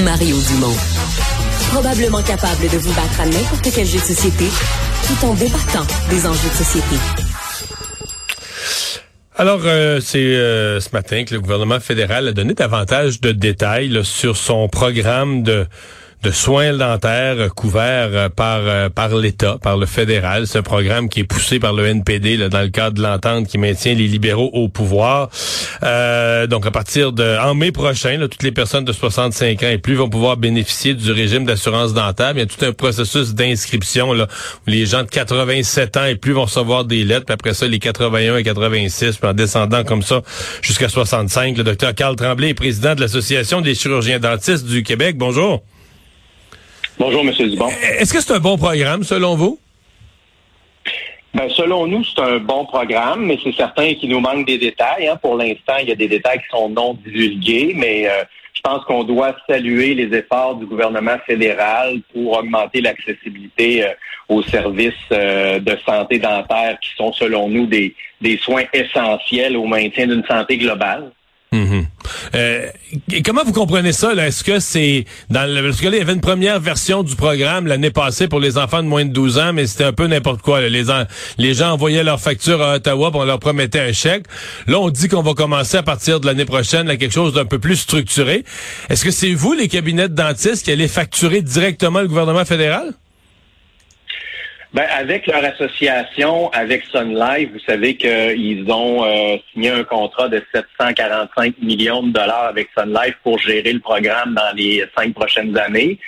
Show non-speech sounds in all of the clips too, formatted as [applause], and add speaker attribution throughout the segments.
Speaker 1: Mario Dumont. Probablement capable de vous battre à n'importe quel jeu de société tout en débattant des enjeux de société.
Speaker 2: Alors, euh, c'est euh, ce matin que le gouvernement fédéral a donné davantage de détails sur son programme de de soins dentaires couverts euh, par euh, par l'État, par le fédéral. C'est un programme qui est poussé par le NPD là, dans le cadre de l'entente qui maintient les libéraux au pouvoir. Euh, donc à partir de en mai prochain, toutes les personnes de 65 ans et plus vont pouvoir bénéficier du régime d'assurance dentaire. Il y a tout un processus d'inscription là où les gens de 87 ans et plus vont recevoir des lettres. Puis après ça, les 81 et 86, puis en descendant comme ça jusqu'à 65. Le docteur Carl Tremblay est président de l'Association des chirurgiens dentistes du Québec. Bonjour.
Speaker 3: Bonjour, M. Dubon.
Speaker 2: Est-ce que c'est un bon programme, selon vous?
Speaker 3: Ben, selon nous, c'est un bon programme, mais c'est certain qu'il nous manque des détails. Hein. Pour l'instant, il y a des détails qui sont non divulgués, mais euh, je pense qu'on doit saluer les efforts du gouvernement fédéral pour augmenter l'accessibilité euh, aux services euh, de santé dentaire qui sont, selon nous, des, des soins essentiels au maintien d'une santé globale.
Speaker 2: Mhm. Euh, comment vous comprenez ça? Est-ce que c'est dans le, parce que il y avait une première version du programme l'année passée pour les enfants de moins de 12 ans, mais c'était un peu n'importe quoi. Les, les gens envoyaient leur facture à Ottawa, pour leur promettait un chèque. Là, on dit qu'on va commencer à partir de l'année prochaine à quelque chose d'un peu plus structuré. Est-ce que c'est vous, les cabinets de dentistes, qui allez facturer directement le gouvernement fédéral?
Speaker 3: Ben, avec leur association, avec Sun Life, vous savez qu'ils ont euh, signé un contrat de 745 millions de dollars avec Sun Life pour gérer le programme dans les cinq prochaines années.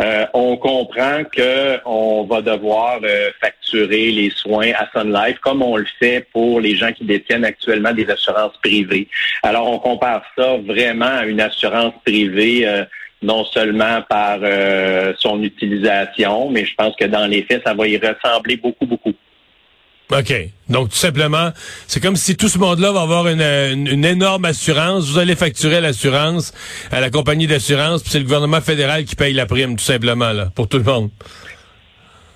Speaker 3: Euh, on comprend qu'on va devoir euh, facturer les soins à Sun Life comme on le fait pour les gens qui détiennent actuellement des assurances privées. Alors, on compare ça vraiment à une assurance privée non seulement par euh, son utilisation, mais je pense que dans les faits, ça va y ressembler beaucoup, beaucoup.
Speaker 2: OK. Donc, tout simplement, c'est comme si tout ce monde-là va avoir une, énorme assurance. Vous allez facturer l'assurance à la compagnie d'assurance, puis c'est le gouvernement fédéral qui paye la prime, tout simplement, là, pour tout le monde.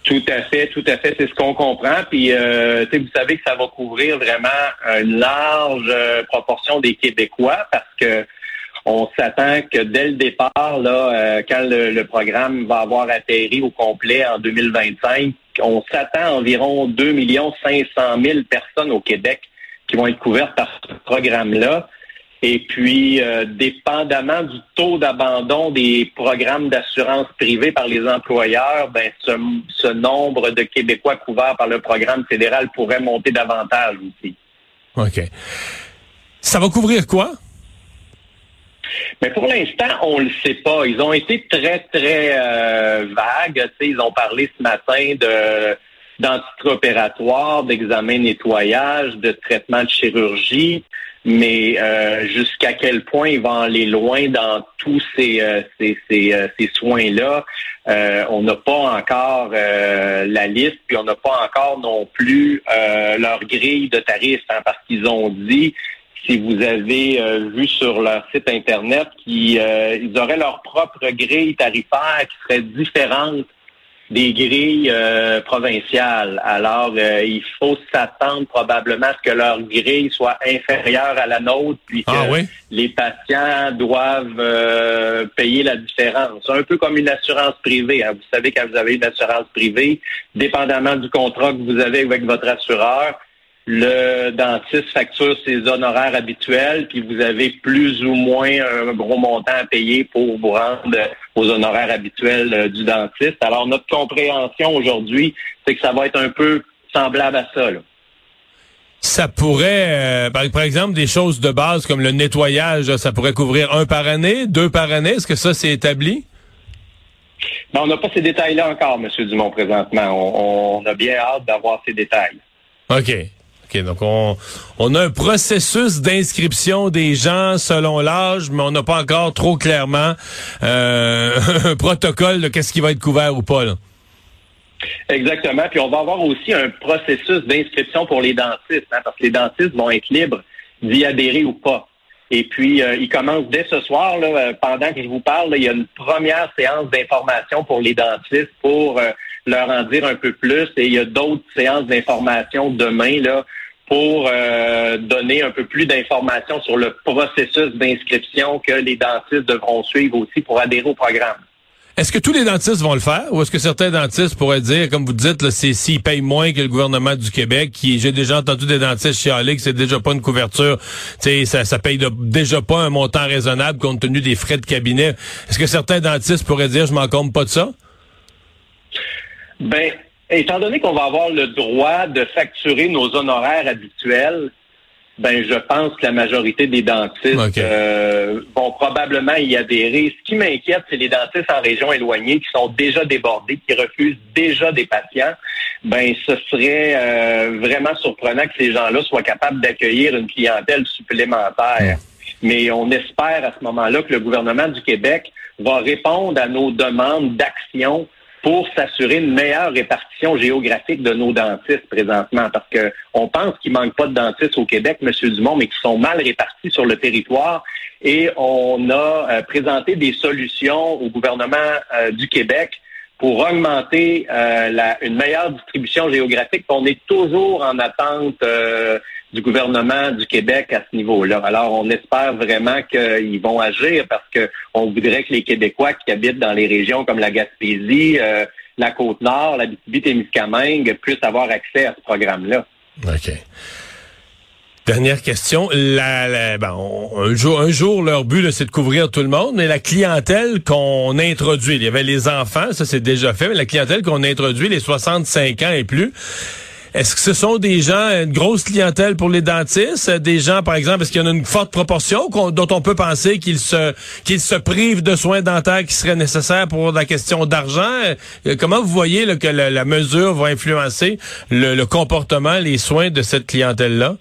Speaker 3: Tout à fait, tout à fait, c'est ce qu'on comprend. Puis, euh, vous savez que ça va couvrir vraiment une large euh, proportion des Québécois parce que on s'attend que dès le départ, là, euh, quand le, programme va avoir atterri au complet en 2025, on s'attend à environ 2 500 000 personnes au Québec qui vont être couvertes par ce programme-là. Et puis, euh, dépendamment du taux d'abandon des programmes d'assurance privée par les employeurs, ben, ce, ce nombre de Québécois couverts par le programme fédéral pourrait monter davantage aussi.
Speaker 2: OK. Ça va couvrir quoi?
Speaker 3: Mais pour l'instant, on le sait pas. Ils ont été très, très euh, vagues. ils ont parlé ce matin de opératoire, d'examen nettoyage, de traitement de chirurgie, mais euh, jusqu'à quel point ils vont aller loin dans tous ces, euh, ces, ces, soins-là, on n'a pas encore la liste, puis on n'a pas encore non plus leur grille de tarifs, hein, parce qu'ils ont dit si vous avez euh, vu sur leur site Internet qu'ils euh, auraient leur propre grille tarifaire qui serait différente des grilles euh, provinciales. Alors, il faut s'attendre probablement à ce que leur grille soit inférieure à la nôtre, puis
Speaker 2: ah
Speaker 3: que les patients doivent payer la différence. Un peu comme une assurance privée. Hein. Vous savez, quand vous avez une assurance privée, dépendamment du contrat que vous avez avec votre assureur, le dentiste facture ses honoraires habituels, puis vous avez plus ou moins un gros montant à payer pour vous rendre aux honoraires habituels euh, du dentiste. Alors, notre compréhension aujourd'hui, c'est que ça va être un peu semblable à ça.
Speaker 2: Ça pourrait, euh, par exemple, des choses de base comme le nettoyage, ça pourrait couvrir un par année, deux par année. Est-ce que ça, c'est établi?
Speaker 3: Non, on n'a pas ces détails-là encore, M. Dumont, présentement. On, on a bien hâte d'avoir ces détails.
Speaker 2: OK donc on, a un processus d'inscription des gens selon l'âge, mais on n'a pas encore trop clairement euh, [laughs] un protocole de qu'est-ce qui va être couvert ou pas.
Speaker 3: Exactement. Puis on va avoir aussi un processus d'inscription pour les dentistes, hein, parce que les dentistes vont être libres d'y adhérer ou pas. Et puis, euh, il commence dès ce soir, euh, pendant que je vous parle, il y a une première séance d'information pour les dentistes pour leur en dire un peu plus. Et il y a d'autres séances d'information demain pour euh, donner un peu plus d'informations sur le processus d'inscription que les dentistes devront suivre aussi pour adhérer au programme.
Speaker 2: Est-ce que tous les dentistes vont le faire ou est-ce que certains dentistes pourraient dire, comme vous dites, c'est s'ils payent moins que le gouvernement du Québec, qui j'ai déjà entendu des dentistes chialer que c'est déjà pas une couverture, ça, ça paye déjà pas un montant raisonnable compte tenu des frais de cabinet. Est-ce que certains dentistes pourraient dire, je m'en compte pas de ça?
Speaker 3: Ben, étant donné qu'on va avoir le droit de facturer nos honoraires habituels, ben je pense que la majorité des dentistes euh, vont probablement y adhérer. Ce qui m'inquiète, c'est les dentistes en région éloignée qui sont déjà débordés, qui refusent déjà des patients. Ben ce serait euh, vraiment surprenant que ces gens-là soient capables d'accueillir une clientèle supplémentaire. Mais on espère à ce moment-là que le gouvernement du Québec va répondre à nos demandes d'action pour s'assurer une meilleure répartition géographique de nos dentistes présentement, parce que on pense qu'il manque pas de dentistes au Québec, Monsieur Dumont, mais qui sont mal répartis sur le territoire. Et on a euh, présenté des solutions au gouvernement euh, du Québec pour augmenter euh, la, une meilleure distribution géographique. On est toujours en attente du gouvernement du Québec à ce niveau-là. Alors, on espère vraiment qu'ils vont agir parce qu'on voudrait que les Québécois qui habitent dans les régions comme la Gaspésie, euh, la Côte-Nord, la Bitibi-Témiscamingue puissent avoir accès à ce programme-là.
Speaker 2: OK. Dernière question. La, un, jour, un jour, leur but, c'est de couvrir tout le monde, mais la clientèle qu'on introduit, il y avait les enfants, ça c'est déjà fait, mais la clientèle qu'on introduit, les 65 ans et plus, est-ce que ce sont des gens, une grosse clientèle pour les dentistes? Des gens, par exemple, est-ce qu'il y en a une forte proportion dont on peut penser qu'ils se, qu'ils se privent de soins dentaires qui seraient nécessaires pour la question d'argent? Euh, comment vous voyez que la, mesure va influencer le comportement, les soins de cette clientèle-là?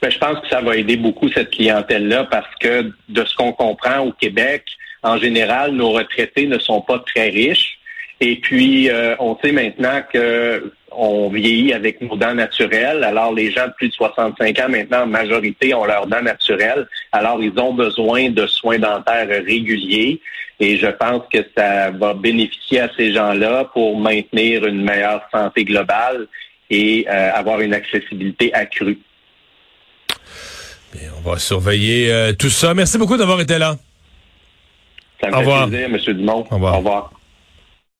Speaker 3: Ben, je pense que ça va aider beaucoup cette clientèle-là parce que de ce qu'on comprend au Québec, en général, nos retraités ne sont pas très riches. Et puis, euh, on sait maintenant que on vieillit avec nos dents naturelles. Alors, les gens de plus de 65 ans, maintenant, en majorité, ont leurs dents naturelles. Alors, ils ont besoin de soins dentaires réguliers. Et je pense que ça va bénéficier à ces gens-là pour maintenir une meilleure santé globale et euh, avoir une accessibilité accrue
Speaker 2: on va surveiller euh, tout ça. Merci beaucoup d'avoir été là.
Speaker 3: Ça me Au fait revoir. plaisir, M. Dumont. Au revoir. Au revoir.